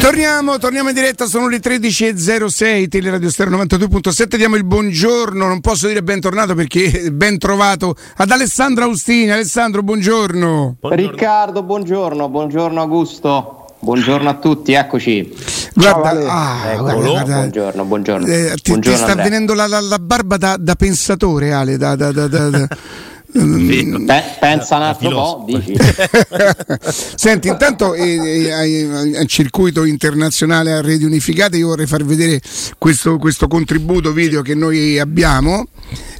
Torniamo, torniamo in diretta, sono le 13.06, Teleradio Stereo 92.7, diamo il buongiorno, non posso dire bentornato perché ben trovato ad Alessandro Austini. Alessandro, buongiorno. buongiorno. Riccardo, buongiorno, buongiorno Augusto. Buongiorno a tutti, eccoci. Guarda, Ciao, ah, guarda, guarda, buongiorno, buongiorno. Eh, ti, buongiorno ti sta Andrea. venendo la, la, la, barba da, da pensatore, Ale, da, da, da, da Beh, pensa un altro po', dici. Senti, intanto eh, al circuito internazionale a reti unificate io vorrei far vedere questo, questo contributo video che noi abbiamo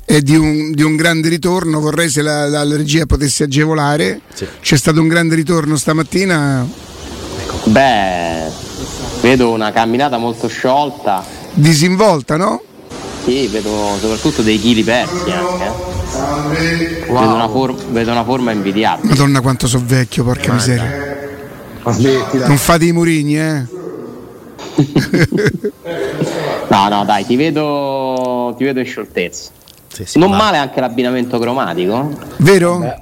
è di un, di un, grande ritorno. Vorrei se la, la, la regia potesse agevolare. Sì. C'è stato un grande ritorno stamattina. Beh, vedo una camminata molto sciolta. Disinvolta, no? Sì, vedo soprattutto dei chili persi anche. Eh. Wow. Vedo, una for- vedo, una forma invidiabile. Madonna quanto so vecchio, porca miseria. Non fate i murini, eh. no, no, dai, ti vedo, ti vedo in scioltezza. Sì, sì, non va. male anche l'abbinamento cromatico. Vero? Beh.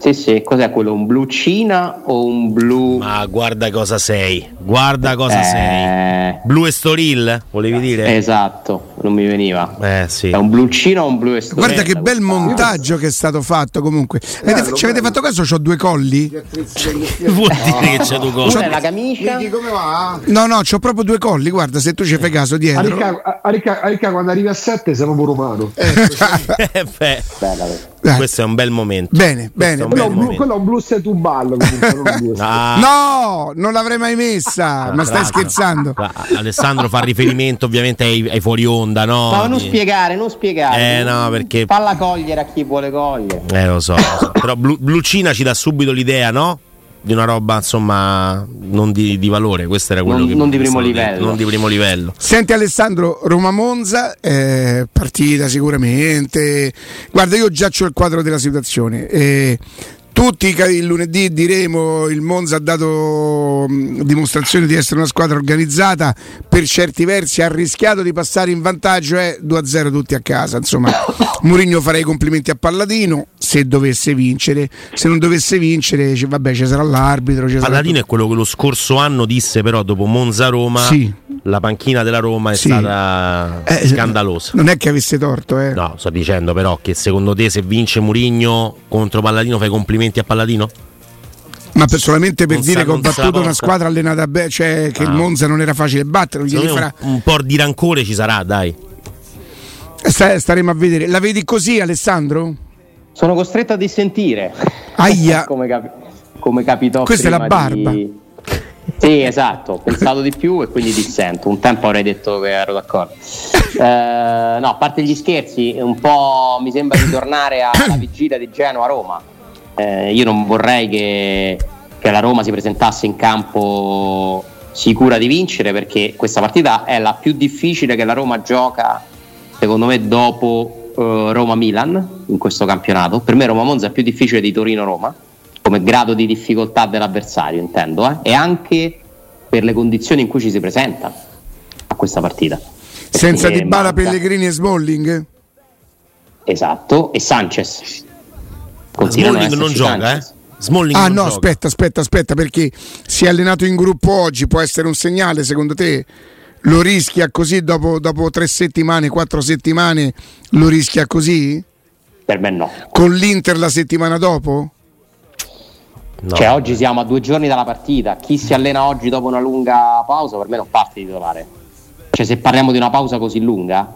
Sì, sì, cos'è quello? Un blu cina o un blu. Ma guarda cosa sei, guarda cosa eh... sei. Blu Estoril, volevi dire? Esatto, non mi veniva. Eh sì. È un blu cina o un blu Estoril? Guarda che bel montaggio che è stato fatto comunque. Bello, avete, ci avete fatto caso? Ho due colli? Vuol dire che c'è due colli? Una è la camicia. come va? No, no, ho proprio due colli, guarda, se tu ci fai caso dietro. A Ricca, a Ricca quando arrivi a 7 sei proprio romano. Eh, eh beh. Bella, bella. Questo è un bel momento. Bene, bene quello, blu, quello è un blues e tu ballo. ah. No, non l'avrei mai messa. Ah, ma stai scherzando? Alessandro fa riferimento ovviamente ai, ai fuori onda, no? No, non spiegare, non spiegare. Eh, no, perché. Falla cogliere a chi vuole cogliere. Eh, lo so. Lo so. Però Blu- Blucina ci dà subito l'idea, no? Di una roba insomma non di, di, valore questo era quello non, che non di primo livello. non di primo livello. Senti Alessandro Roma Monza eh, partita sicuramente. Guarda io già ho il quadro della situazione. Eh, tutti il lunedì diremo il Monza ha dato dimostrazione di essere una squadra organizzata, per certi versi ha rischiato di passare in vantaggio, è eh, 2-0 tutti a casa. Insomma, Mourinho farei i complimenti a Palladino se dovesse vincere, se non dovesse vincere vabbè ci sarà l'arbitro. Ci Palladino sarà... è quello che lo scorso anno disse però dopo Monza-Roma sì. la panchina della Roma è sì. stata eh, scandalosa. Non è che avesse torto, eh. No, sto dicendo però che secondo te se vince Mourinho contro Palladino fai complimenti complimenti a Palladino? Ma per, solamente per non dire che ho battuto una squadra allenata bene, cioè che ah. il Monza non era facile battere. Farà... Un, un, po' di rancore ci sarà, dai. Eh, staremo a vedere. La vedi così, Alessandro? Sono costretto a dissentire. Aia. come, capi- come capitò Questa è la barba. Di... Sì, esatto, ho pensato di più e quindi dissento. Un tempo avrei detto che ero d'accordo. Eh, no, a parte gli scherzi, un po' mi sembra di tornare alla vigilia di Genoa-Roma eh, io non vorrei che, che la Roma si presentasse in campo sicura di vincere perché questa partita è la più difficile che la Roma gioca secondo me dopo uh, Roma-Milan in questo campionato per me Roma-Monza è più difficile di Torino-Roma come grado di difficoltà dell'avversario, intendo, eh? e anche per le condizioni in cui ci si presenta a questa partita. Senza Dybala, manca- Pellegrini e Smalling? Esatto, e Sanchez. Smalling non gioca, eh? Smalling Ah non no, gioca. aspetta, aspetta, aspetta, perché si è allenato in gruppo oggi, può essere un segnale secondo te? Lo rischia così dopo, dopo tre settimane, quattro settimane, lo rischia così? Per me no. Con l'Inter la settimana dopo? No. Cioè, oggi siamo a due giorni dalla partita. Chi si allena oggi dopo una lunga pausa, per me non parte di titolare. Cioè, se parliamo di una pausa così lunga,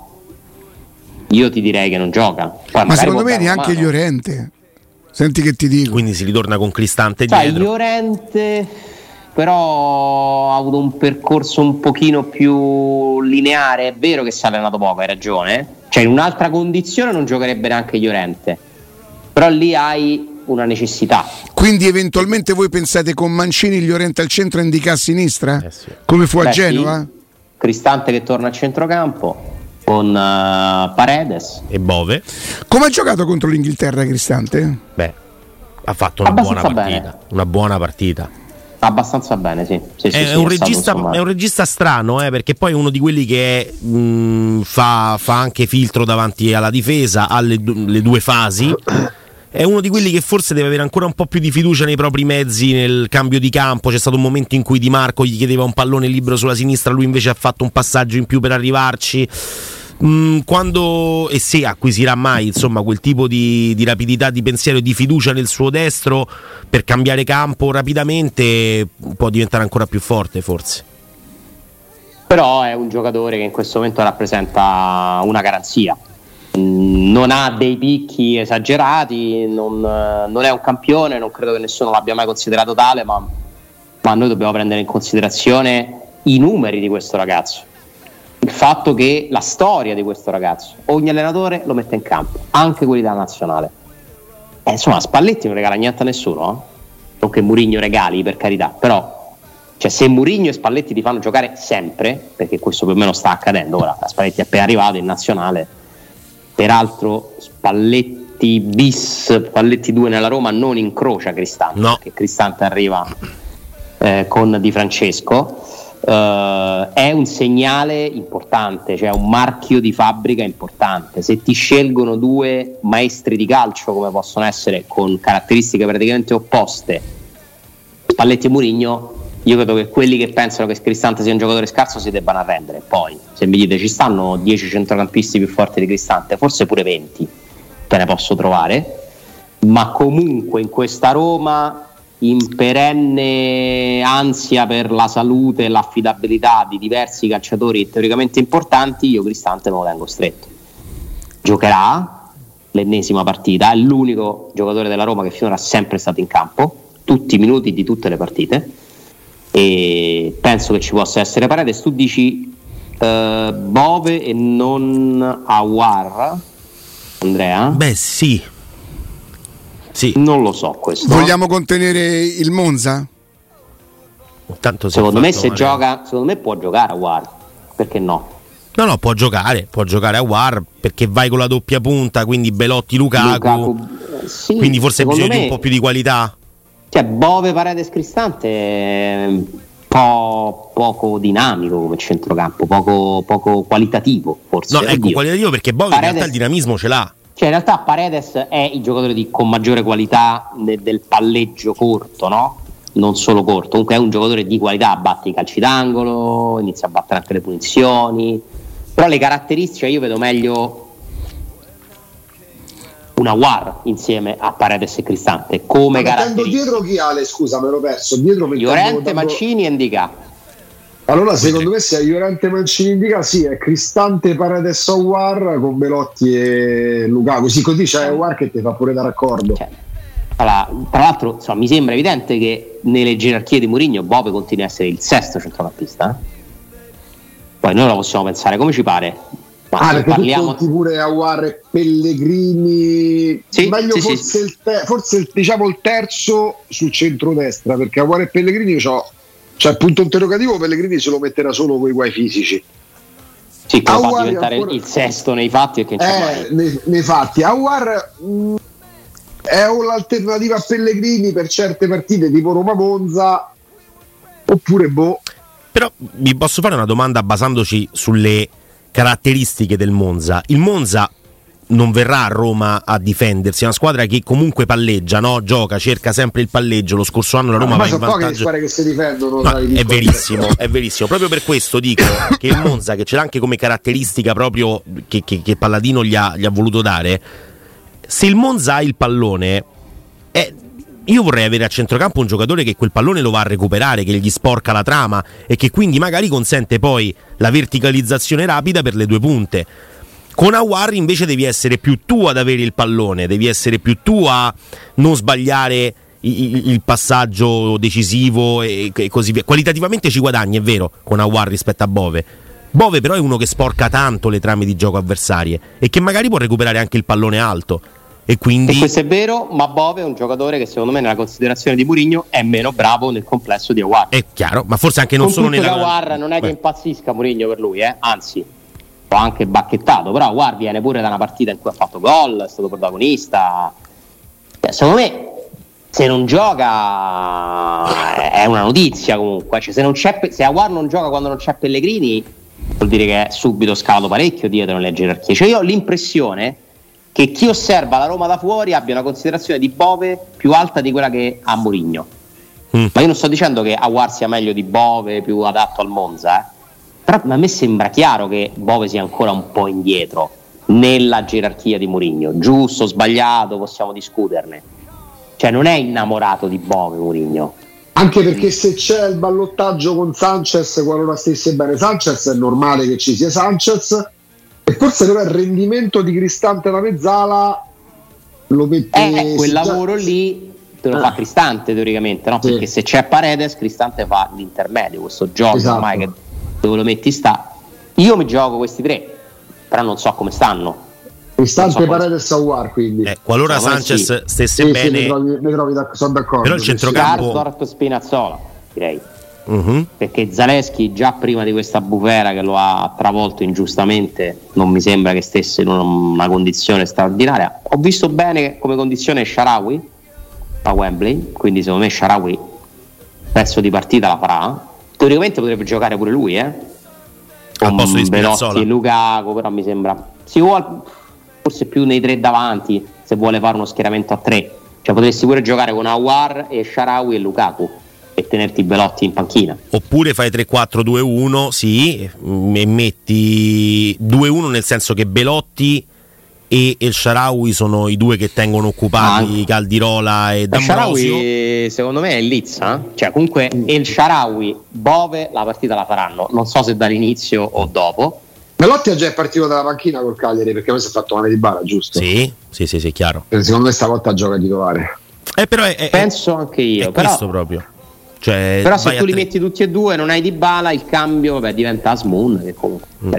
io ti direi che non gioca. Poi Ma secondo me neanche mano. Llorente. Senti che ti dico. Quindi si ritorna con Cristante Sai, dietro. Llorente però ha avuto un percorso un pochino più lineare. È vero che si è allenato poco, hai ragione. Cioè, in un'altra condizione non giocherebbe neanche Llorente. Però lì hai una necessità. Quindi eventualmente voi pensate con Mancini Llorente al centro e Indica a sinistra? Eh sì. Come fu a Beh, Genova? sì. Cristante che torna a centrocampo con eh, Paredes. E Bove? Come ha giocato contro l'Inghilterra Cristante? Beh, ha fatto una buona partita. bene. Una buona partita. Abbastanza bene, sì. Sì, sì, è, sì, un stato, regista, è un regista strano, eh, perché poi è uno di quelli che mh, fa, fa anche filtro davanti alla difesa, alle le due fasi. È uno di quelli che forse deve avere ancora un po' più di fiducia nei propri mezzi nel cambio di campo. C'è stato un momento in cui Di Marco gli chiedeva un pallone libero sulla sinistra, lui invece ha fatto un passaggio in più per arrivarci. Mm, quando e se acquisirà mai insomma quel tipo di, di rapidità di pensiero e di fiducia nel suo destro per cambiare campo rapidamente può diventare ancora più forte forse Però è un giocatore che in questo momento rappresenta una garanzia. Mm, Non ha dei picchi esagerati, non, non è un campione, non credo che nessuno l'abbia mai considerato tale, ma, ma noi dobbiamo prendere in considerazione i numeri di questo ragazzo. Il fatto che la storia di questo ragazzo, ogni allenatore lo mette in campo, anche quelli della nazionale. Eh, insomma, Spalletti non regala niente a nessuno, eh? non che Murigno regali per carità, però cioè, se Murigno e Spalletti ti fanno giocare sempre, perché questo più o meno sta accadendo, ora Spalletti è appena arrivato in nazionale, peraltro Spalletti bis, Spalletti 2 nella Roma non incrocia Cristante, No. perché Cristante arriva eh, con Di Francesco. Eh, è un segnale importante, cioè un marchio di fabbrica importante. Se ti scelgono due maestri di calcio come possono essere con caratteristiche praticamente opposte, Spalletti e Murigno, io credo che quelli che pensano che Cristante sia un giocatore scarso si debbano arrendere. Poi, se mi dite ci stanno 10 centrocampisti più forti di Cristante, forse pure 20, te ne posso trovare. Ma comunque in questa Roma, in perenne ansia per la salute e l'affidabilità di diversi calciatori teoricamente importanti, io Cristante me lo tengo stretto. Giocherà l'ennesima partita, è l'unico giocatore della Roma che finora è sempre stato in campo, tutti i minuti di tutte le partite e penso che ci possa essere Paredes. Tu dici eh, Bove e non Awar, Andrea? beh sì sì Non lo so questo. Vogliamo contenere il Monza? Secondo me se male. gioca, secondo me può giocare Awar, perché no? no no può giocare può giocare a War perché vai con la doppia punta quindi Belotti Lukaku, Lukaku, eh, sì, quindi forse bisogna di me- un po' più di qualità Cioè, Bove Paredes Cristante è un po' poco dinamico come centrocampo, poco, poco qualitativo forse. no ecco Oddio. qualitativo perché Bove in Paredes- realtà il dinamismo ce l'ha Cioè, in realtà Paredes è il giocatore di- con maggiore qualità ne- del palleggio corto, no? Non solo corto, comunque è un giocatore di qualità, batte i calci d'angolo, inizia a battere anche le punizioni. Però le caratteristiche io vedo meglio una War insieme a Paredes e Cristante come Ma caratteristiche. dietro chi Ale? Scusa, me l'ho perso. Dietro Llorente, Mancini e Indica. Allora, secondo me, se è Llorente Mancini indica, sì, è Cristante Paredes War con Belotti e Lukaku. Sì, così c'è War che ti fa pure da raccordo. Cioè, allora, tra l'altro, insomma, mi sembra evidente che nelle gerarchie di Mourinho Bove continua a essere il sesto centrocampista. eh. Poi noi lo possiamo pensare come ci pare. Ma Ah, perché parliamo. tu pure Awar e Pellegrini. Sì, Meglio sì, sì. forse, Il te- forse il- diciamo il terzo sul centrodestra, perché Awar e Pellegrini io c'ho. Cioè, il punto interrogativo, Pellegrini se lo metterà solo con i guai fisici. Sì, che lo fa diventare ancora- il sesto nei fatti e che Eh, nei, nei fatti, Awar mh, è un'alternativa a Pellegrini per certe partite tipo Roma-Monza oppure boh. Però vi posso fare una domanda basandoci sulle caratteristiche del Monza. Il Monza non verrà a Roma a difendersi, è una squadra che comunque palleggia, no? gioca, cerca sempre il palleggio. Lo scorso anno la Roma ma va in poche vantaggio. squadre che si difendono. No, è verissimo, è verissimo. Proprio per questo dico che il Monza, che ce l'ha anche come caratteristica proprio che, che- che Palladino gli ha, gli ha voluto dare, se il Monza ha il pallone, eh, io vorrei avere a centrocampo un giocatore che quel pallone lo va a recuperare, che gli sporca la trama e che quindi magari consente poi la verticalizzazione rapida per le due punte. Con Awar invece devi essere più tu ad avere il pallone, devi essere più tu a non sbagliare il passaggio decisivo e così via. Qualitativamente ci guadagni, è vero, con Awar rispetto a Bove. Bove però è uno che sporca tanto le trame di gioco avversarie e che magari può recuperare anche il pallone alto. E quindi E questo è vero, ma Bove è un giocatore che secondo me nella considerazione di Mourinho è meno bravo nel complesso di Aguar. è chiaro, ma forse anche non Con solo nella che Aguar non è che Beh, impazzisca Mourinho per lui, eh? anzi, l'ho anche bacchettato, però Aguar viene pure da una partita in cui ha fatto gol, è stato protagonista. Cioè, secondo me se non gioca è una notizia comunque, cioè, se, non se Aguar non gioca quando non c'è Pellegrini vuol dire che è subito scalato parecchio dietro nelle gerarchie. Cioè io ho l'impressione che chi osserva la Roma da fuori abbia una considerazione di Bove più alta di quella che ha Mourinho. Mm. Ma io non sto dicendo che Aguar sia meglio di Bove, più adatto al Monza, eh. Però a me sembra chiaro che Bove sia ancora un po' indietro nella gerarchia di Mourinho. Giusto, sbagliato, possiamo discuterne. Cioè non è innamorato di Bove Mourinho. Anche perché se c'è il ballottaggio con Sanchez, qualora stesse bene Sanchez, è normale che ci sia Sanchez. E forse però il rendimento di Cristante da mezzala lo mette Eh, quel già- lavoro lì te lo Ah. fa Cristante teoricamente, no? Sì. Perché se c'è Paredes, Cristante fa l'intermedio, questo gioco Esatto. ormai che dove lo metti sta. Io mi gioco questi tre, però non so come stanno. Cristante non so Paredes Aguar quindi. eh, qualora me Sanchez sì. stesse Sì, sì, bene, mi trovi, mi trovi d'ac- sono d'accordo. Però il sì, centrocampo- Campo- Garsdorp Spinazzola, direi. Mhm. Perché Zaleschi già prima di questa bufera che lo ha travolto ingiustamente non mi sembra che stesse in una, una condizione straordinaria. Ho visto bene come condizione Sharawi a Wembley, quindi secondo me Sharawi pezzo di partita la farà. Teoricamente potrebbe giocare pure lui, eh? Al posto di Spinazzola. e Lukaku, però mi sembra si vuole forse più nei tre davanti se vuole fare uno schieramento a tre. Cioè potresti pure giocare con Awar e Sharawi e Lukaku e tenerti Belotti in panchina. Oppure fai 3-4-2-1, sì, e metti 2-1 nel senso che Belotti e El Sharawi sono i due che tengono occupati Ah. Caldirola e D'Ambrosio. Sharawi secondo me è Lizza, eh? cioè comunque El Sharawi, Bove la partita la faranno, non so se dall'inizio o dopo. Melotti è già partito dalla panchina col Cagliari perché a me si è fatto male di bara, giusto? Sì, sì, sì, sì, chiaro. Secondo me stavolta gioca titolare. Eh, però è, è- Penso anche è io, però, questo proprio. Cioè, però se tu li tre. metti tutti e due non hai di bala, il cambio vabbè, diventa Asmoon che comunque Mm.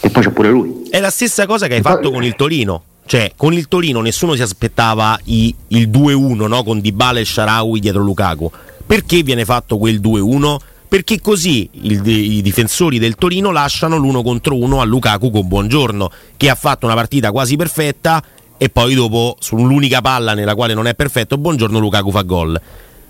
E poi c'è pure lui. È la stessa cosa che hai fatto con il Torino. Cioè, con il Torino nessuno si aspettava i- il 2-1 no? con Dybala e Sharawi dietro Lukaku. Perché viene fatto quel 2-1? Perché così il- i difensori del Torino lasciano l'uno contro uno a Lukaku con Buongiorno, che ha fatto una partita quasi perfetta e poi dopo, sull'unica palla nella quale non è perfetto, Buongiorno Lukaku fa gol.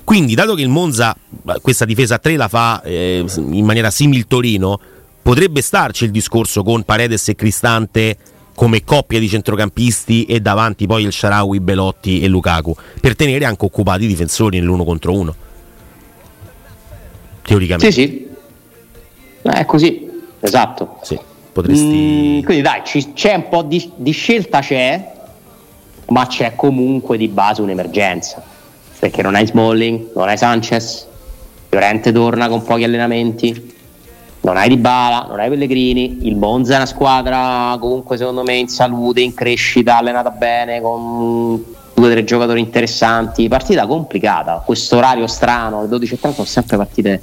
Quindi, dato che il Monza questa difesa a 3 la fa eh, in maniera simil Torino, potrebbe starci il discorso con Paredes e Cristante come coppia di centrocampisti e davanti poi il Sharawi, Belotti e Lukaku, per tenere anche occupati i difensori nell'uno contro uno. Sì, Teoricamente. sì. Eh, È così, esatto. Sì, potresti... Mm, quindi dai, ci- c'è un po' di, di scelta, c'è, ma c'è comunque di base un'emergenza. Perché non hai Smalling, non hai Sanchez, Llorente torna con pochi allenamenti, non hai Dybala, non hai Pellegrini, il Monza è una squadra comunque secondo me in salute, in crescita, allenata bene, con due o tre giocatori interessanti, partita complicata, questo orario strano, le 12.30 sono sempre partite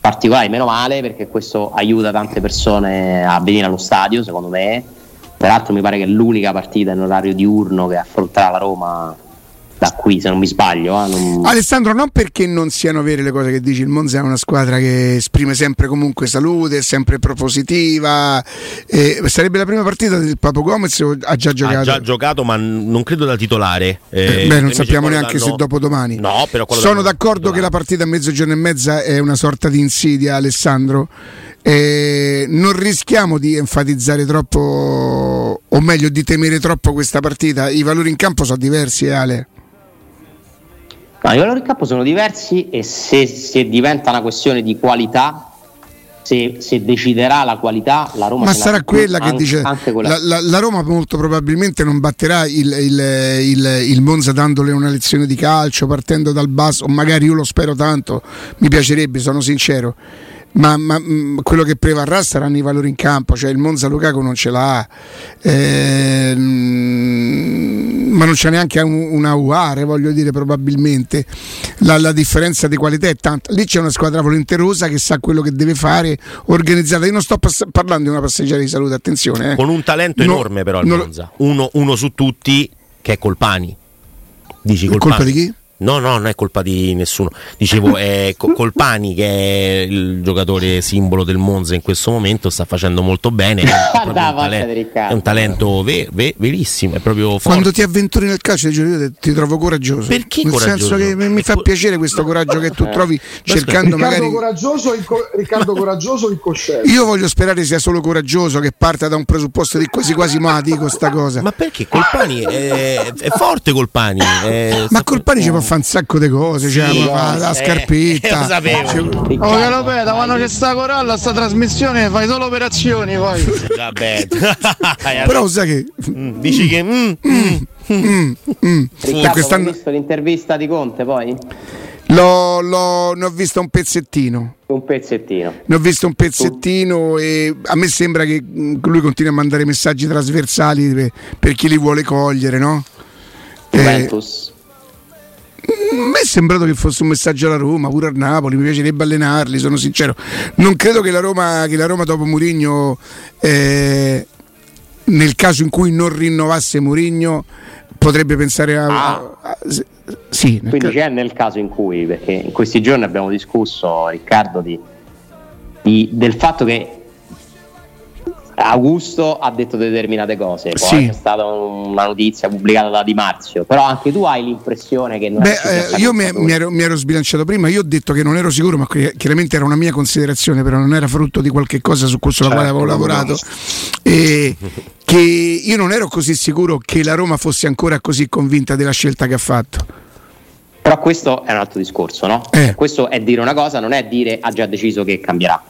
particolari, meno male perché questo aiuta tante persone a venire allo stadio, secondo me. Peraltro mi pare che è l'unica partita in orario diurno che affronterà la Roma da qui, se non mi sbaglio. Eh, non... Alessandro, non perché non siano vere le cose che dici, il Monza è una squadra che esprime sempre comunque salute, è sempre propositiva. Eh, sarebbe la prima partita del Papo Gomez o ha già giocato? Ha già giocato, ma non credo da titolare. Eh, beh, non sappiamo neanche danno... se dopo domani. No, però Sono d'accordo domani. che la partita a mezzogiorno e mezza è una sorta di insidia, Alessandro. Eh, non rischiamo di enfatizzare troppo, o meglio di temere troppo questa partita. I valori in campo sono diversi, Ale. No, i valori campo sono diversi e se, se diventa una questione di qualità, se, se, deciderà la qualità, la Roma Ma sarà quella che anche, dice anche quella. La, la, la, Roma molto probabilmente non batterà il, il, il, il, Monza dandole una lezione di calcio, partendo dal basso, o magari io lo spero tanto, mi piacerebbe, sono sincero ma, ma mm, quello che prevarrà saranno i valori in campo, cioè il Monza Lukaku non ce l'ha, eh, ma non c'è neanche un, una UAR, voglio dire probabilmente, la, la, differenza di qualità è tanta, lì c'è una squadra volenterosa che sa quello che deve fare, organizzata, io non sto pass- parlando di una passeggiata di salute, attenzione. Eh. Con un talento no, enorme però il Monza, uno, uno, su tutti che è Colpani. Dici Colpani. Colpa di chi? No, no, non è colpa di nessuno. Dicevo, è Colpani che è il giocatore simbolo del Monza in questo momento, sta facendo molto bene. È, un, talento, è un talento ver, ver, verissimo, è proprio forte. Quando ti avventuri nel calcio io ti trovo coraggioso. Perché nel coraggioso? senso che mi fa piacere questo coraggio che tu trovi cercando Riccardo magari coraggioso, inco- Riccardo coraggioso incosciente. Io voglio sperare sia solo coraggioso che parta da un presupposto di quasi quasi ma dico sta cosa. Ma perché Colpani è, è forte Colpani. È ma Colpani ci può fare fa un sacco di cose, sì, cioè, la, la scarpetta. Eh, lo sapevo. Cioè, oh, Calopeta, quando c'è sta coralla, sta trasmissione, fai solo operazioni poi. Vabbè. Però sai che. Mm, dici che. Mm, mm, mm, mm. Riccardo, quest'anno... hai visto l'intervista di Conte poi? L'ho, l'ho, ne ho visto un pezzettino. Un pezzettino. Ne ho visto un pezzettino e a me sembra che lui continui a mandare messaggi trasversali per, per chi li vuole cogliere, no? Juventus. Eh, me è sembrato che fosse un messaggio alla Roma, pure a Napoli, mi piacerebbe allenarli, sono sincero. Non credo che la Roma, che la Roma dopo Murigno, eh, nel caso in cui non rinnovasse Murigno, potrebbe pensare a... Ah. a, a sì, Quindi ca- c'è nel caso in cui, perché in questi giorni abbiamo discusso, Riccardo, di, di, del fatto che Augusto ha detto determinate cose, poi sì. c'è stata una notizia pubblicata da Di Marzio, però anche tu hai l'impressione che non Beh, eh, io mi, mi, ero, mi, ero, sbilanciato prima, io ho detto che non ero sicuro, ma chiaramente era una mia considerazione, però non era frutto di qualche cosa su cui certo, quale avevo lavorato. E che io non ero così sicuro che la Roma fosse ancora così convinta della scelta che ha fatto. Però questo è un altro discorso, no? Eh. Questo è dire una cosa, non è dire ha già deciso che cambierà.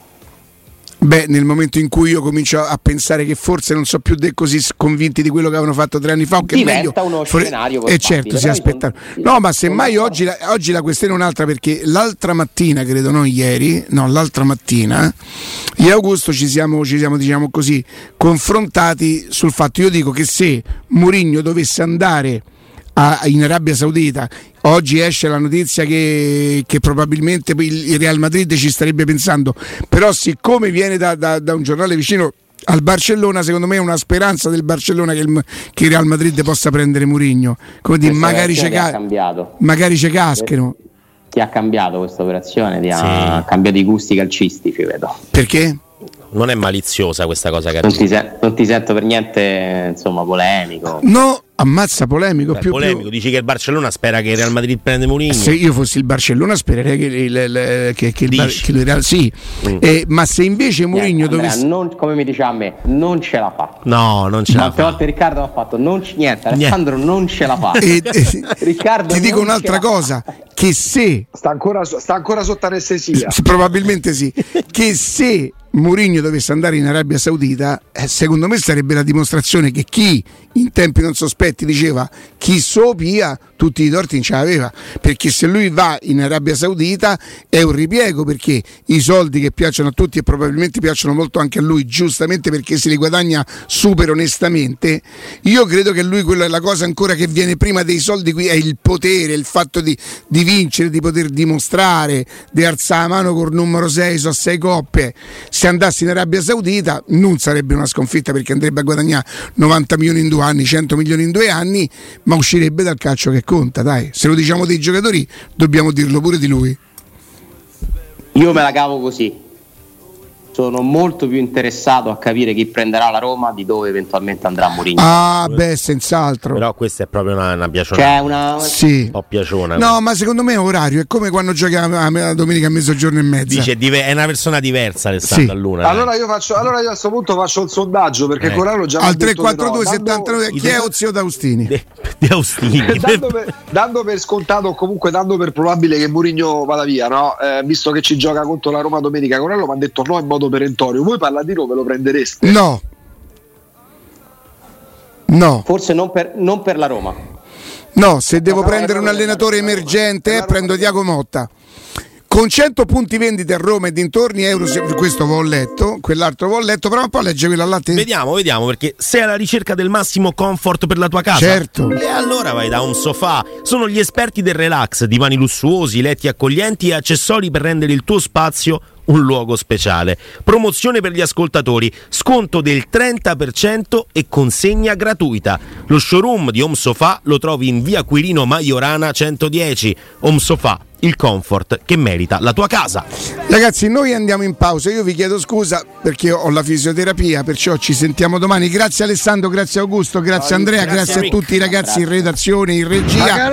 Beh, nel momento in cui io comincio a pensare che forse non so più de- così convinti di quello che avevano fatto tre anni fa, o che diventa meglio, uno scenario E eh certo, si aspettano. No, ma semmai oggi la, oggi la questione è un'altra perché l'altra mattina, credo, non ieri, no, l'altra mattina, io e Augusto ci siamo, ci siamo diciamo così, confrontati sul fatto, io dico che se Mourinho dovesse andare a, in Arabia Saudita Oggi esce la notizia che, che, probabilmente il Real Madrid ci starebbe pensando, però siccome viene da, da, da un giornale vicino al Barcellona, secondo me è una speranza del Barcellona che il, che il Real Madrid possa prendere Murigno. Come dire, magari c'è, ca- magari c'è caschero. Ti ha cambiato questa operazione, ti ha sì. cambiato i gusti calcistici, vedo. Perché? non è maliziosa questa cosa che non ti, se- non ti sento per niente insomma polemico no ammazza polemico Beh, più, polemico più... dici che il Barcellona spera che il Real Madrid prenda Mourinho. Se io fossi il Barcellona spererei che, il, che, che, il, Bar- che il Real sì. Mm. eh, ma se invece Mourinho dovesse non, come mi dice a me non ce la fa. No non ce la fa. volte Riccardo ha fatto non c- niente Alessandro niente. non ce la fa. E, e, Riccardo ti dico un'altra cosa che se sta ancora, sta ancora sotto anestesia. Probabilmente sì. Che se Mourinho dovesse andare in Arabia Saudita, eh, secondo me sarebbe la dimostrazione che chi in tempi non sospetti diceva chi sopia tutti i torti non ce l'aveva. Perché se lui va in Arabia Saudita è un ripiego perché i soldi che piacciono a tutti e probabilmente piacciono molto anche a lui giustamente perché se li guadagna super onestamente. Io credo che lui quella la cosa ancora che viene prima dei soldi qui è il potere il fatto di, di vincere di poter dimostrare di alzare la mano col numero 6 su 6 coppe se andassi in Arabia Saudita non sarebbe una sconfitta perché andrebbe a guadagnare 90 milioni in due anni, 100 milioni in due anni, ma uscirebbe dal calcio che conta, dai. Se lo diciamo dei giocatori, dobbiamo dirlo pure di lui. Io me la cavo così sono molto più interessato a capire chi prenderà la Roma di dove eventualmente andrà Mourinho. Ah, beh, senz'altro. Però questa è proprio una, una piaciona. Cioè una... Sì. Un po' piaciona. No, ma secondo me è orario, è come quando giochi a, a domenica a mezzogiorno e mezza. Dice, è una persona diversa Alessandro Sì. Luna. Allora io, faccio, allora io a questo punto faccio il sondaggio perché Eh. Corallo già Al mi ha detto di no. 342 Dando- 79 chi è Ozio D'Austini? Di, di Austini. dando, per, dando per scontato o comunque dando per probabile che Mourinho vada via, no? Eh, visto che ci gioca contro la Roma domenica, Corallo mi ha detto no in modo perentorio. Voi Palladino ve lo prendereste? No. No, Forse non per, non per la Roma. no, se devo no, prendere un allenatore emergente eh, prendo no. Diaco Motta. Con 100 punti vendite a Roma e dintorni euro, se- questo l'ho letto, quell'altro l'ho letto, però un po' legge quello là te. Vediamo, vediamo, perché sei alla ricerca del massimo comfort per la tua casa. Certo. E allora vai da un sofà. Sono gli esperti del relax, divani lussuosi, letti accoglienti e accessori per rendere il tuo spazio un luogo speciale. Promozione per gli ascoltatori, sconto del 30% e consegna gratuita. Lo showroom di Home Sofa lo trovi in via Quirino Maiorana 110. Home Sofa, il comfort che merita la tua casa. Ragazzi, noi andiamo in pausa. Io vi chiedo scusa perché ho la fisioterapia, perciò ci sentiamo domani. Grazie Alessandro, grazie Augusto, grazie Andrea, grazie, grazie, a Rick. tutti i ragazzi in redazione, in regia.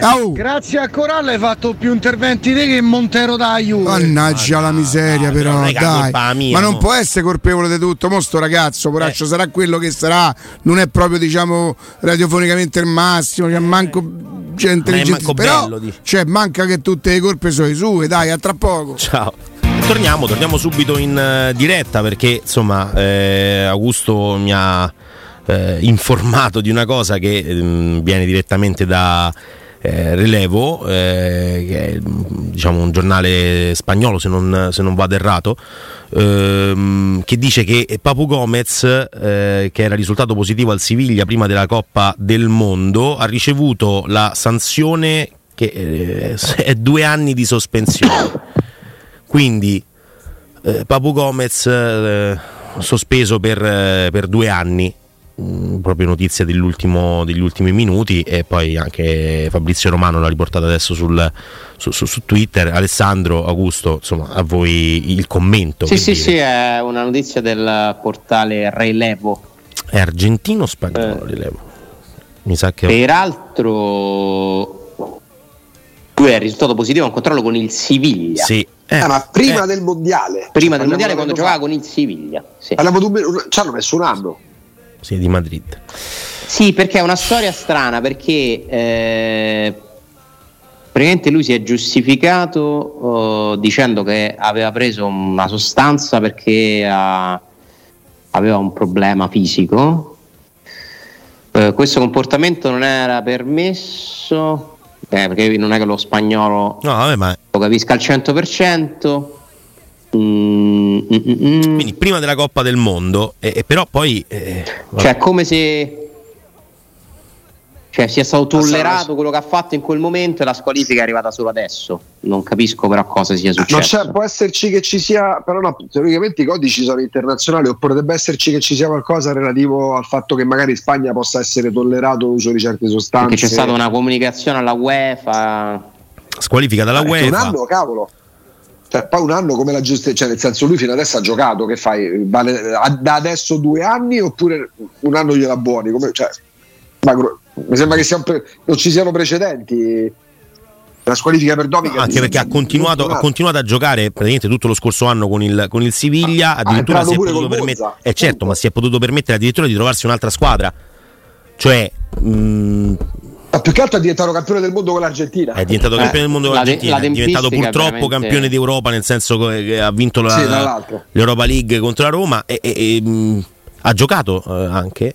Au. grazie a Corallo hai fatto più interventi te che Montero da Juve. Mannaggia la miseria, dai, però, è dai. mia, Ma non può essere colpevole di tutto. Mo sto ragazzo, poraccio, Eh. sarà quello che sarà. Non è proprio, diciamo, radiofonicamente il massimo. C'è manco gente Non è intelligente. Però, bello, cioè, manca che tutte le colpe sono sue. Dai, a tra poco. Ciao. Torniamo, torniamo subito in eh, diretta perché insomma eh, Augusto mi ha eh, informato di una cosa che ehm, viene direttamente da eh, Rilevo, eh, che è diciamo, un giornale spagnolo se non, se non vado errato, ehm, che dice che Papu Gomez, eh, che era risultato positivo al Siviglia prima della Coppa del Mondo, ha ricevuto la sanzione che eh, è due anni di sospensione. Quindi eh, Papu Gomez eh, sospeso per, per due anni. Mm, proprio notizia dell'ultimo- degli ultimi minuti e poi anche Fabrizio Romano l'ha riportata adesso sul- su, su- su Twitter Alessandro, Augusto, insomma a voi il commento Sì, sì, dire? sì, è una notizia del portale Relevo. è argentino o spagnolo Eh. rilevo mi sa che Peraltro, lui è risultato positivo a un controllo con il Siviglia. sì eh, Ah, ma prima eh, del mondiale. Prima Cioè, del mondiale, quando giocava con il Siviglia. Sì. fa. Parliamo di un me- ci hanno messo un anno. Sì, di Madrid Sì, perché è una storia strana, perché eh, praticamente lui si è giustificato eh, dicendo che aveva preso una sostanza perché ha- aveva un problema fisico. Eh, questo comportamento non era permesso, eh, perché non è che lo spagnolo no vabbè ma lo capisca al 100%. Mm, mm, mm, mm. quindi prima della Coppa del Mondo e, e però poi eh, Cioè, è come se cioè, sia stato tollerato quello che ha fatto in quel momento e la squalifica è arrivata solo adesso. Non capisco però cosa sia Non successo. può esserci che ci sia, però no, teoricamente i codici sono internazionali, oppure potrebbe esserci che ci sia qualcosa relativo al fatto che magari in Spagna possa essere tollerato l'uso di certe sostanze. Perché c'è stata una comunicazione alla UEFA. squalifica dalla Eh, che un UEFA anno, cavolo. Cioè, poi un anno come la giustizia, cioè nel senso lui fino adesso ha giocato, che fai? Vale, a- da adesso due anni oppure un anno gliela buoni? Come, cioè, ma gro- mi sembra che pre- non ci siano precedenti. La squalifica per No, anche perché ha continuato, ha continuato a giocare praticamente tutto lo scorso anno con il, con il Siviglia, addirittura entrato si è potuto permettere, eh, certo, ma si è potuto permettere addirittura di trovarsi un'altra squadra. Cioè, mh, Ma più che altro è diventato campione del mondo con l'Argentina. è diventato Eh, campione del mondo la de- argentino, la è diventato purtroppo veramente- campione d'Europa, nel senso che che ha vinto la- Sì, l'Europa League contro la Roma e, e- e, mh, ha giocato eh, anche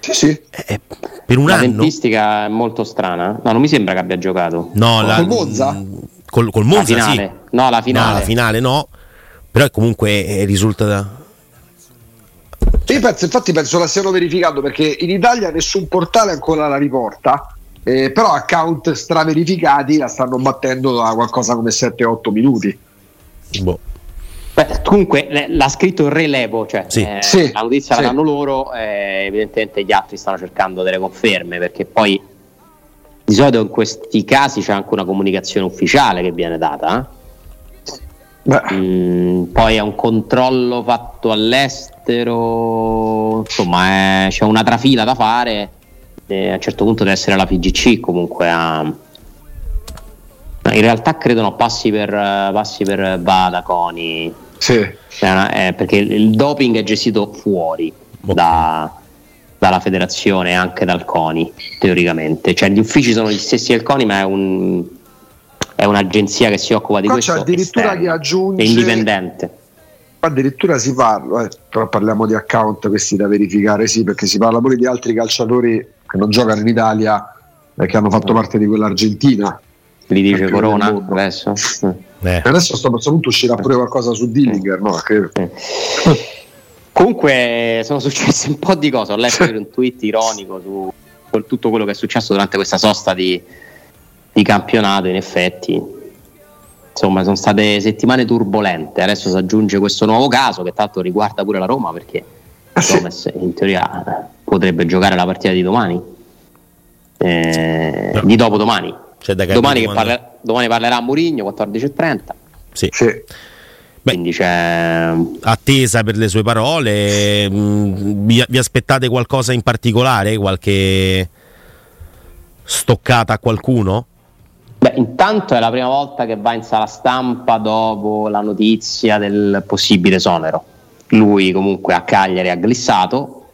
Sì, sì. eh, per un La anno. tempistica è molto strana. No, non mi sembra che abbia giocato. No, la- Col Monza? Col, col La Monza sì. No, la finale. No, la finale no. Però comunque eh, risulta da... Io penso, infatti penso la stiano verificando perché in Italia nessun portale ancora la riporta, eh, però account straverificati la stanno battendo da qualcosa come 7-8 minuti. boh. Beh, Comunque l'ha scritto il Relevo, cioè Sì. eh, Sì, la notizia sì. la danno loro, eh, evidentemente gli altri stanno cercando delle conferme perché poi di solito in questi casi c'è anche una comunicazione ufficiale che viene data. Beh, eh. Mm, poi è un controllo fatto all'estero, insomma è- c'è una trafila da fare. e a un certo punto deve essere la FIGC comunque a... In realtà credo no, passi per, passi per Bada, Coni, sì. cioè, una- eh, perché il doping è gestito fuori da- dalla federazione e anche dal CONI teoricamente cioè gli uffici sono gli stessi del CONI ma è, un- è un'agenzia che si occupa di Qua questo c'è addirittura esterna, chi aggiunge- è indipendente Addirittura si parla, eh, però parliamo di account questi da verificare, sì, perché si parla pure di altri calciatori che non giocano in Italia e che hanno fatto parte di quell'Argentina. li dice Corona adesso Mm. Eh. Adesso a questo punto uscirà pure qualcosa su Dillinger, no? Che- comunque sono successe un po' di cose ho letto un tweet ironico su su tutto quello che è successo durante questa sosta di, di campionato in effetti insomma sono state settimane turbolente adesso si aggiunge questo nuovo caso che tanto riguarda pure la Roma perché Gomez in teoria potrebbe giocare la partita di domani eh, No. di dopodomani C'è da domani, che quando- parla- domani parlerà Murigno 14.30 Sì. sì. Beh. quindi c'è attesa per le sue parole. mm, Vi, vi aspettate qualcosa in particolare? Qualche stoccata a qualcuno? Beh, intanto è la prima volta che va in sala stampa dopo la notizia del possibile esonero. Lui comunque a Cagliari ha glissato,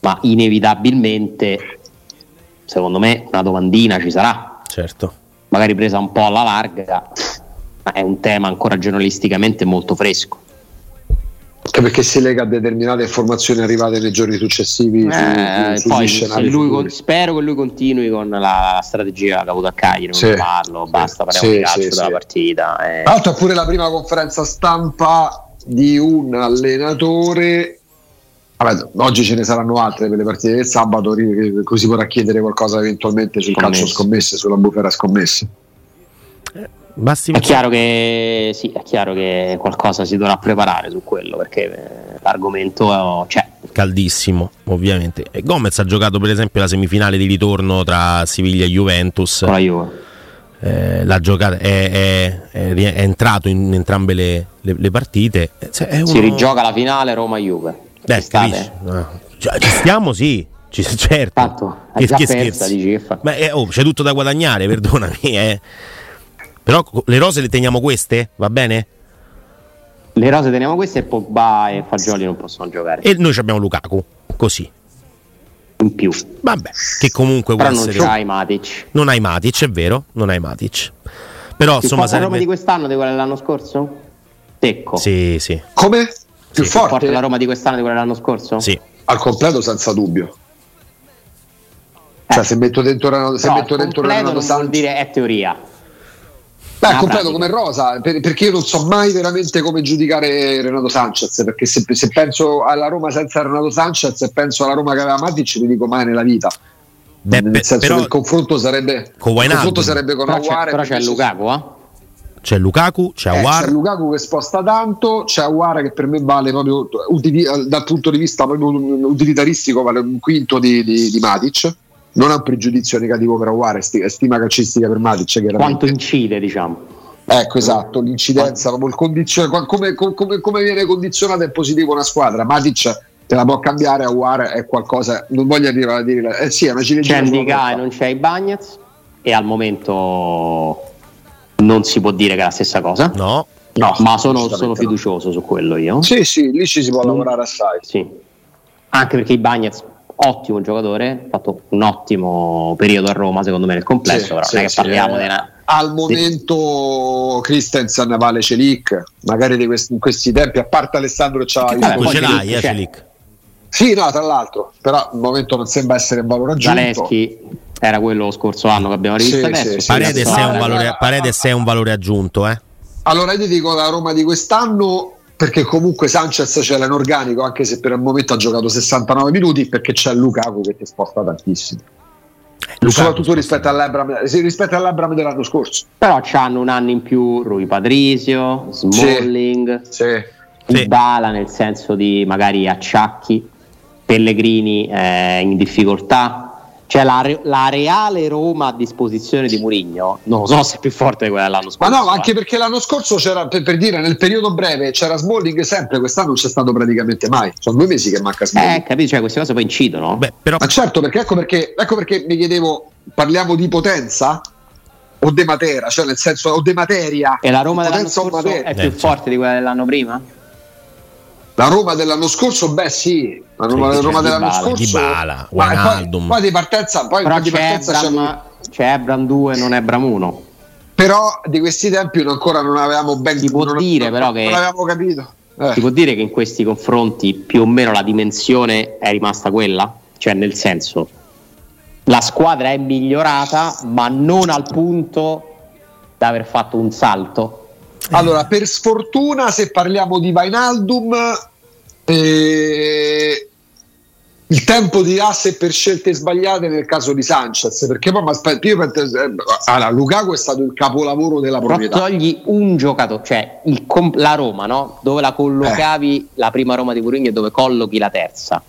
ma inevitabilmente, secondo me, una domandina ci sarà, Certo. magari presa un po' alla larga, ma è un tema ancora giornalisticamente molto fresco. Anche perché si lega a determinate informazioni arrivate nei giorni successivi su- Eh, su- poi lui con- spero che lui continui con la strategia che ha avuto a Cagliari, non Sì, parlo, sì, basta, parliamo sì, di calcio sì, della sì. partita. eh. Tra l'altro è pure la prima conferenza stampa di un allenatore. Vabbè, oggi ce ne saranno altre per le partite del sabato, così potrà chiedere qualcosa eventualmente sul calcio scommesse, sulla bufera scommesse. Basti È chiaro, che, sì, è chiaro che qualcosa si dovrà preparare su quello perché eh, l'argomento c'è. caldissimo, ovviamente. E Gomez ha giocato, per esempio, la semifinale di ritorno tra Siviglia e Juventus. Con la Juve. Eh, l'ha giocata, è, è- è- è entrato in entrambe le, le- le partite. Eh, cioè, è Si uno- rigioca la finale Roma-Juve. Eh, capisci? Ah, cioè, ci stiamo, sì. Ci, certo. Tanto, che, che persa, dici, che? Ma eh, oh, c'è tutto da guadagnare, perdonami. Eh. Però le rose le teniamo queste? Va bene? Le rose teniamo queste e Pogba e Fagioli non possono giocare. E noi ci abbiamo Lukaku. Così. in più. Vabbè, che comunque Però non essere. c'hai Matic. Non hai Matic, è vero, non hai Matic. Però Più insomma la Roma sarebbe... di quest'anno di quella dell'anno scorso? Secco. Sì, sì, Come? Più Più forte? forte la Roma di quest'anno di quella dell'anno scorso? sì. Al completo senza dubbio. Eh. Cioè, se metto dentro Renato, se Però metto dentro Renato non vuol Sanchez, dire è teoria. Beh, completo pratica. come rosa, per- perché io non so mai veramente come giudicare Renato Sanchez, perché se, se penso alla Roma senza Renato Sanchez e penso alla Roma che aveva Matic, mi dico mai nella vita. Beh, Nel senso però che il confronto sarebbe, Con il confronto sarebbe con Però c'è, Aguare. però c'è Lukaku, eh? c'è Lukaku, c'è Eh, c'è Lukaku che sposta tanto, c'è Aguara che per me vale proprio utili- dal punto di vista proprio utilitaristico, vale un quinto di, di, di Matic. Non ha un pregiudizio negativo per sti- è stima calcistica per Matic. chiaramente. Quanto incide, diciamo. Ecco, esatto, l'incidenza, proprio il condizione- qua- come, come- come viene condizionata in positivo una squadra. Matic te la può cambiare, Aguara è qualcosa, non voglio arrivare a dire, eh sì, è una C'è ciliegina sulla Ndika e non c'è i Bagnets e al momento non si può dire che è la stessa cosa. No, No, ma sono, sono no. fiducioso su quello io. Sì, sì, lì ci si può Non- lavorare assai. Sì. Anche perché i Bagnets, ottimo giocatore, ha fatto un ottimo periodo a Roma, secondo me, nel complesso, Sì, però sì, non è che sì, parliamo eh, di una... Al momento Christensen vale Celic, magari di questi, in questi tempi, a parte Alessandro poi ce l'hai, Celic eh, c'è. Celic. Sì, no, tra l'altro, però al momento non sembra essere un valore aggiunto. Zaleschi era quello lo scorso anno che abbiamo rivisto Sì, adesso. sì, sì. Paredes, è valore, Paredes è un valore aggiunto, eh. Allora io ti dico la Roma di quest'anno perché comunque Sanchez c'è in organico anche se per il momento ha giocato 69 minuti perché c'è Lukaku che ti sposta tantissimo. Lukaku Soprattutto rispetto all'Abram, rispetto all'Abram dell'anno scorso. Però hanno un anno in più Rui Patrizio, Smalling, Sì. Sì. Bala nel senso di magari acciacchi, Pellegrini eh, in difficoltà. Cioè la, la, reale Roma a disposizione di Murigno non lo so se è più forte di quella dell'anno scorso. Ma no, anche perché l'anno scorso c'era, per, per, dire, nel periodo breve c'era Smalling sempre, quest'anno non c'è stato praticamente mai. Sono due mesi che manca Smalling. Eh, capito, cioè queste cose poi incidono. Beh, però... Ma certo, perché ecco, perché ecco perché mi chiedevo, parliamo di potenza? O de matera, cioè nel senso, o de materia. E la Roma dell'anno scorso è più eh, forte certo. di quella dell'anno prima? La Roma dell'anno scorso, beh sì, la Roma, sì, Roma dell'anno Dybala, scorso. Dybala, poi, poi di partenza, poi Però di c'è, partenza Ebram, c'è Ebram 2, non Ebram 1. Però di questi tempi ancora non avevamo ben si può non, dire, non, però che non avevamo capito. Eh. Si può dire che in questi confronti più o meno la dimensione è rimasta quella? Cioè nel senso la squadra è migliorata, ma non al punto da aver fatto un salto allora, per sfortuna, se parliamo di Vainaldum, eh, il tempo dirà se per scelte sbagliate nel caso di Sanchez, perché poi io penso, eh, allora, Lukaku è stato il capolavoro della proprietà. Però togli un giocatore, cioè il, la Roma, no? dove la collocavi eh. la prima Roma di Mourinho e dove collochi la terza.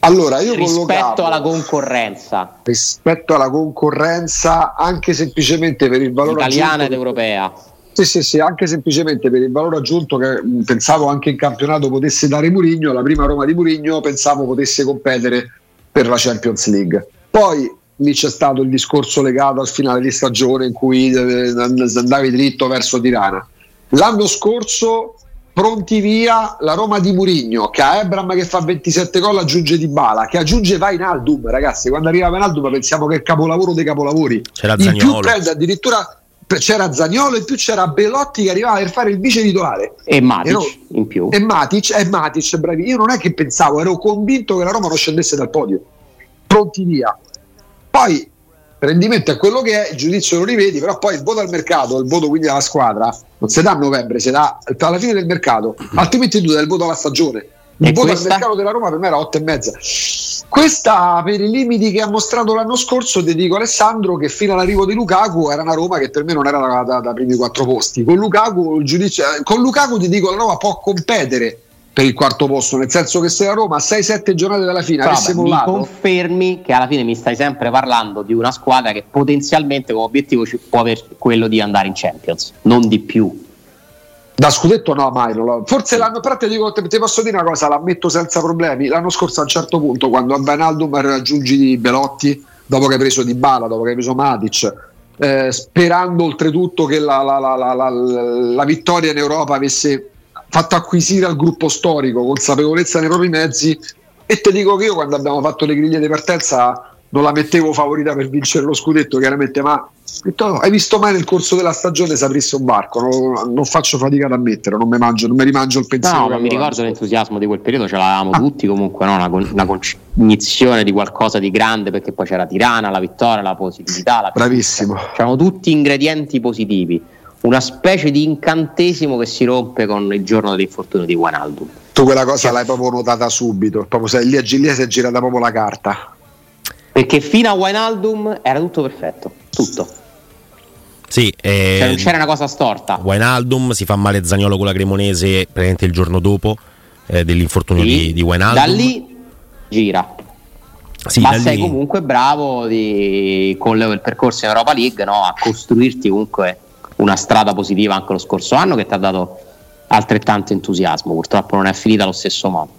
Allora, io rispetto alla concorrenza, rispetto alla concorrenza, anche semplicemente per il valore italiana ed europea sì, sì, sì, anche semplicemente per il valore aggiunto che pensavo anche in campionato potesse dare Murigno, la prima Roma di Murigno pensavo potesse competere per la Champions League. Poi lì c'è stato il discorso legato al finale di stagione in cui eh, andavi dritto verso Tirana. L'anno scorso pronti via la Roma di Murigno che a Ebram che fa 27 gol aggiunge Di Bala che aggiunge Vainaldum ragazzi quando arriva Vainaldum pensiamo che è il capolavoro dei capolavori c'era in più prende addirittura c'era Zagnolo in più c'era Belotti che arrivava per fare il vice titolare. E Matic ero, in più. E Matic, e Matic bravi. Io non è che pensavo ero convinto che la Roma non scendesse dal podio. Pronti via. Poi rendimento è quello che è il giudizio lo rivedi però poi il voto al mercato il voto quindi alla squadra non si dà a novembre si dà alla fine del mercato. Altrimenti tu dai il voto alla stagione il voto al mercato della Roma per me era 8 e mezza. Questa per i limiti che ha mostrato l'anno scorso, ti dico Alessandro che fino all'arrivo di Lukaku era una Roma che per me non era da, da, da primi quattro posti. Con Lukaku, giudizio, con Lukaku ti dico la Roma può competere per il quarto posto, nel senso che se la Roma a 6-7 giornate dalla fine Però avesse vabbè, mollato... Mi confermi che alla fine mi stai sempre parlando di una squadra che potenzialmente come obiettivo può avere quello di andare in Champions, non di più da scudetto no, mai. Lo... Forse l'anno però ti, dico, ti, posso dire una cosa, l'ammetto senza problemi. L'anno scorso a un certo punto, quando a Benaldum raggiungi Belotti, dopo che hai preso Di Bala, dopo che hai preso Matic, eh, sperando oltretutto che la, la, la, la, vittoria in Europa avesse fatto acquisire al gruppo storico consapevolezza nei propri mezzi. E ti dico che io quando abbiamo fatto le griglie di partenza non la mettevo favorita per vincere lo scudetto, chiaramente, ma hai visto mai nel corso della stagione se aprisse un barco? Non, non faccio fatica ad ammettere, non mi, mangio, non mi rimangio il pensiero. No, ma mi ricordo l'entusiasmo di quel periodo, ce l'avevamo ah. tutti comunque, no? una, una, cognizione di qualcosa di grande perché poi c'era Tirana, la vittoria, la positività. La Bravissimo. C'erano tutti ingredienti positivi, una specie di incantesimo che si rompe con il giorno dell'infortunio di Guanaldo. Tu quella cosa l'hai proprio notata subito, proprio sei, lì a Giglia si è girata proprio la carta. Perché fino a Wijnaldum era tutto perfetto, tutto. Sì, eh, cioè non c'era una cosa storta. Wijnaldum si fa male Zagnolo con la Cremonese praticamente il giorno dopo eh, dell'infortunio sì. di, di Wijnaldum. Da lì gira. Sì, Ma sei lì... comunque bravo di, con il percorso in Europa League no? a costruirti comunque una strada positiva anche lo scorso anno che ti ha dato altrettanto entusiasmo. Purtroppo non è finita allo stesso modo.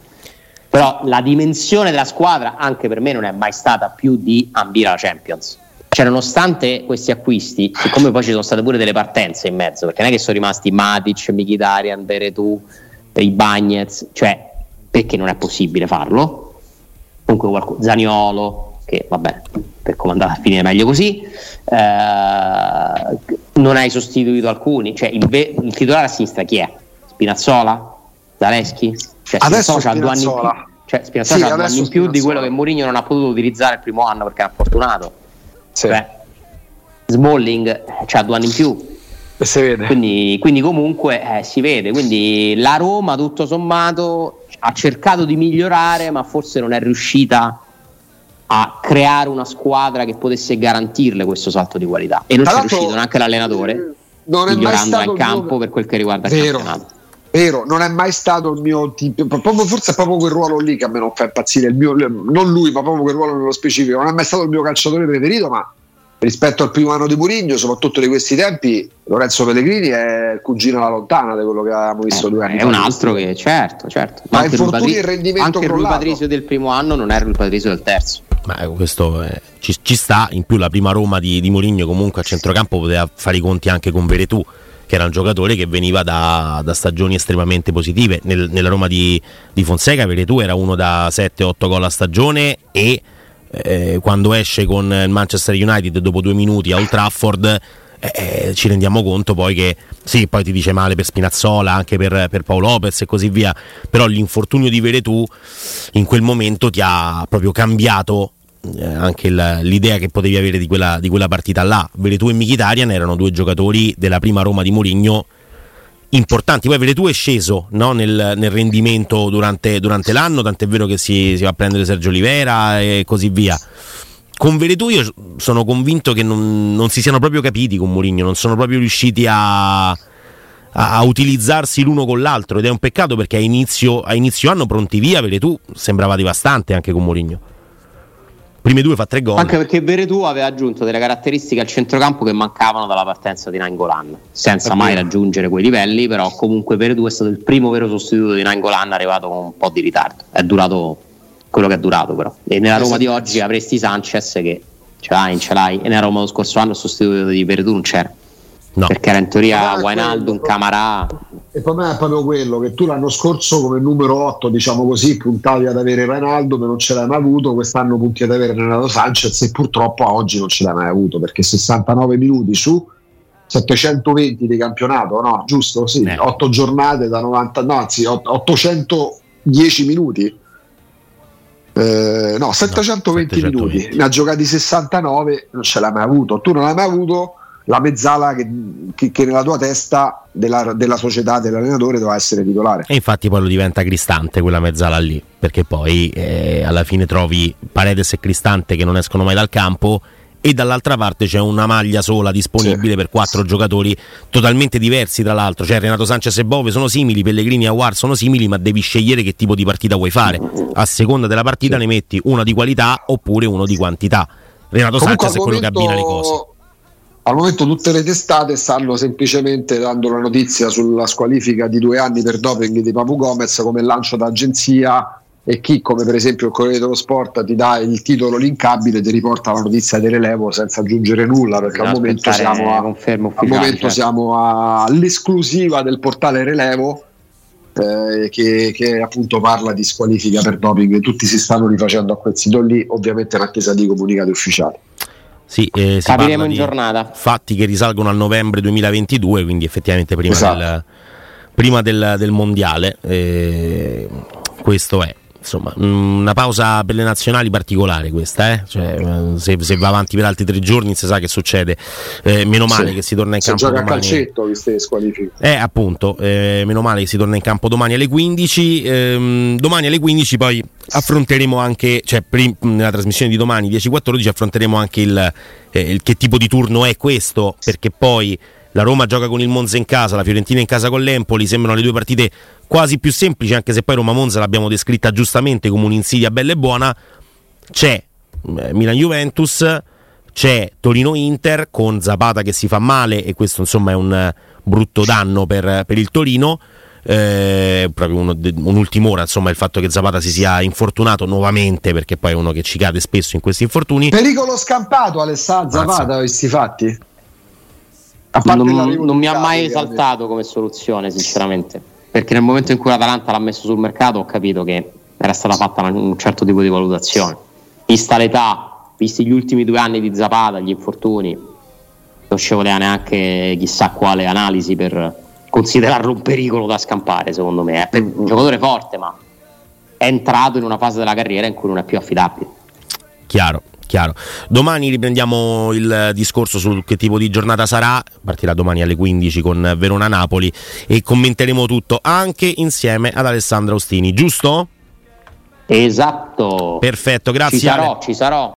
Però la dimensione della squadra anche per me non è mai stata più di ambire alla Champions. Cioè, nonostante questi acquisti, siccome poi ci sono state pure delle partenze in mezzo, perché non è che sono rimasti Matic, Mkhitaryan, Beretù, i Bagnets, cioè, perché non è possibile farlo? Comunque qualcuno, Zaniolo, che vabbè, per andata a finire meglio così, eh, non hai sostituito alcuni, cioè il, il titolare a sinistra chi è? Spinazzola? Zaleschi? Cioè, adesso c'ha due anni in più, cioè, Spinazzola sì, ha due anni in più di quello che Mourinho non ha potuto utilizzare il primo anno perché era fortunato. Sì. Cioè, Smalling ha due anni in più. Si vede. Quindi, quindi comunque eh, si vede. Quindi la Roma, tutto sommato, ha cercato di migliorare, ma forse non è riuscita a creare una squadra che potesse garantirle questo salto di qualità. E non c'è riuscito neanche l'allenatore, non è migliorando in campo per quel che riguarda il Vero. campionato Vero, non è mai stato il mio tipo, proprio, forse è proprio quel ruolo lì che a me non fa impazzire, il mio, non lui, ma proprio quel ruolo nello specifico. Non è mai stato il mio calciatore preferito, ma rispetto al primo anno di Murigno, soprattutto di questi tempi, Lorenzo Pellegrini è il cugino alla lontana di quello che avevamo visto eh, due anni fa. È un altro che, certo, certo. Ma, ma infortuni e rendimento Anche il Patrizio del primo anno non era il Patrizio del terzo. Ma questo è, ci, ci, sta, in più la prima Roma di, di Mourinho comunque a centrocampo poteva fare i conti anche con Veretù che era un giocatore che veniva da, da stagioni estremamente positive. Nel, nella Roma di, di Fonseca, Veretù era uno da 7-8 gol a stagione e eh, quando esce con il Manchester United dopo due minuti a Old Trafford eh, eh, ci rendiamo conto poi che sì, poi ti dice male per Spinazzola, anche per, per Paolo Lopez e così via, però l'infortunio di Veretù in quel momento ti ha proprio cambiato eh, anche il, l'idea che potevi avere di quella, di quella partita là. Veretù e Mkhitaryan erano due giocatori della prima Roma di Mourinho importanti. Poi Veretù è sceso no, nel, nel, rendimento durante, durante, l'anno, tant'è vero che si, si, va a prendere Sergio Olivera e così via. Con Veretù io sono convinto che non, non si siano proprio capiti con Mourinho, non sono proprio riusciti a, a, utilizzarsi l'uno con l'altro ed è un peccato perché a inizio, a inizio anno pronti via Veretù sembrava devastante anche con Mourinho prime due fa tre gol. Anche perché Veretù aveva aggiunto delle caratteristiche al centrocampo che mancavano dalla partenza di Nangolan, senza mai raggiungere quei livelli, però comunque Veretù è stato il primo vero sostituto di Nangolan arrivato con un po' di ritardo. È durato quello che è durato però. E nella Roma di oggi avresti Sanchez che ce l'hai, ce l'hai, e nella Roma lo scorso anno il sostituto di Veretù non c'era. No. Perché era in teoria Wijnaldum, Camarà. E per me è proprio quello che tu l'anno scorso come numero 8, diciamo così, puntavi ad avere Wijnaldum e non ce l'hai mai avuto, quest'anno punti ad avere Renato Sanchez e purtroppo a oggi non ce l'hai mai avuto perché 69 minuti su 720 di campionato, no? Giusto? Sì, eh. 8 giornate da 90, no, anzi 810 minuti. Eh, no, 720 no, minuti, ne ha giocati 69, non ce l'hai mai avuto. Tu non l'hai mai avuto la mezzala che, che, che nella tua testa della, della, società, dell'allenatore doveva essere titolare. E infatti poi lo diventa Cristante quella mezzala lì, perché poi eh, alla fine trovi Paredes e Cristante che non escono mai dal campo e dall'altra parte c'è una maglia sola disponibile sì. per quattro giocatori totalmente diversi tra l'altro, cioè Renato Sanchez e Bove sono simili, Pellegrini e Awar sono simili, ma devi scegliere che tipo di partita vuoi fare. A seconda della partita sì. ne metti una di qualità oppure uno di quantità. Renato Comunque Sanchez è quello momento... che abbina le cose al momento tutte le testate stanno semplicemente dando la notizia sulla squalifica di due anni per doping di Papu Gomez come lancio d'agenzia e chi come per esempio il Corriere dello Sport ti dà il titolo linkabile ti riporta la notizia di relevo senza aggiungere nulla perché al momento, siamo, a, al momento certo. siamo all'esclusiva del portale relevo eh, che, che, appunto parla di squalifica per doping tutti si stanno rifacendo a quel sito lì ovviamente in attesa di comunicati ufficiali sì, eh, Capiremo in giornata. Fatti che risalgono al novembre 2022, quindi effettivamente prima, esatto. del, prima del, del, mondiale. Eh, questo è. Insomma, una pausa per le nazionali particolare questa, eh? cioè, se, se, va avanti per altri tre giorni si sa che succede. Eh, meno male sì. che si torna in campo. Si gioca domani. a calcetto, viste squalifiche. Eh, appunto, eh, meno male che si torna in campo domani alle 15. Ehm, domani alle 15 poi affronteremo anche, cioè prim- nella trasmissione di domani 10-14 affronteremo anche il, eh, il che tipo di turno è questo, perché poi la Roma gioca con il Monza in casa, la Fiorentina in casa con l'Empoli, sembrano le due partite quasi più semplici, anche se poi Roma-Monza l'abbiamo descritta giustamente come un'insidia bella e buona. C'è eh, Milan-Juventus, c'è Torino-Inter con Zapata che si fa male e questo insomma è un brutto danno per, per il Torino. Eh, proprio uno, un'ultima ora insomma il fatto che Zapata si sia infortunato nuovamente perché poi è uno che ci cade spesso in questi infortuni pericolo scampato Alessandro Zapata questi fatti non, non mi ha mai esaltato come soluzione, sinceramente. Perché nel momento in cui l'Atalanta l'ha messo sul mercato ho capito che era stata fatta un certo tipo di valutazione. Vista l'età, visti gli ultimi due anni di Zapata, gli infortuni, non ci voleva neanche chissà quale analisi per considerarlo un pericolo da scampare, secondo me. È un giocatore forte, ma è entrato in una fase della carriera in cui non è più affidabile. Chiaro chiaro. Domani riprendiamo il discorso su che tipo di giornata sarà, partirà domani alle 15 con Verona-Napoli e commenteremo tutto anche insieme ad Alessandro Ostini, giusto? Esatto. Perfetto, grazie. Ci sarò, ci sarò.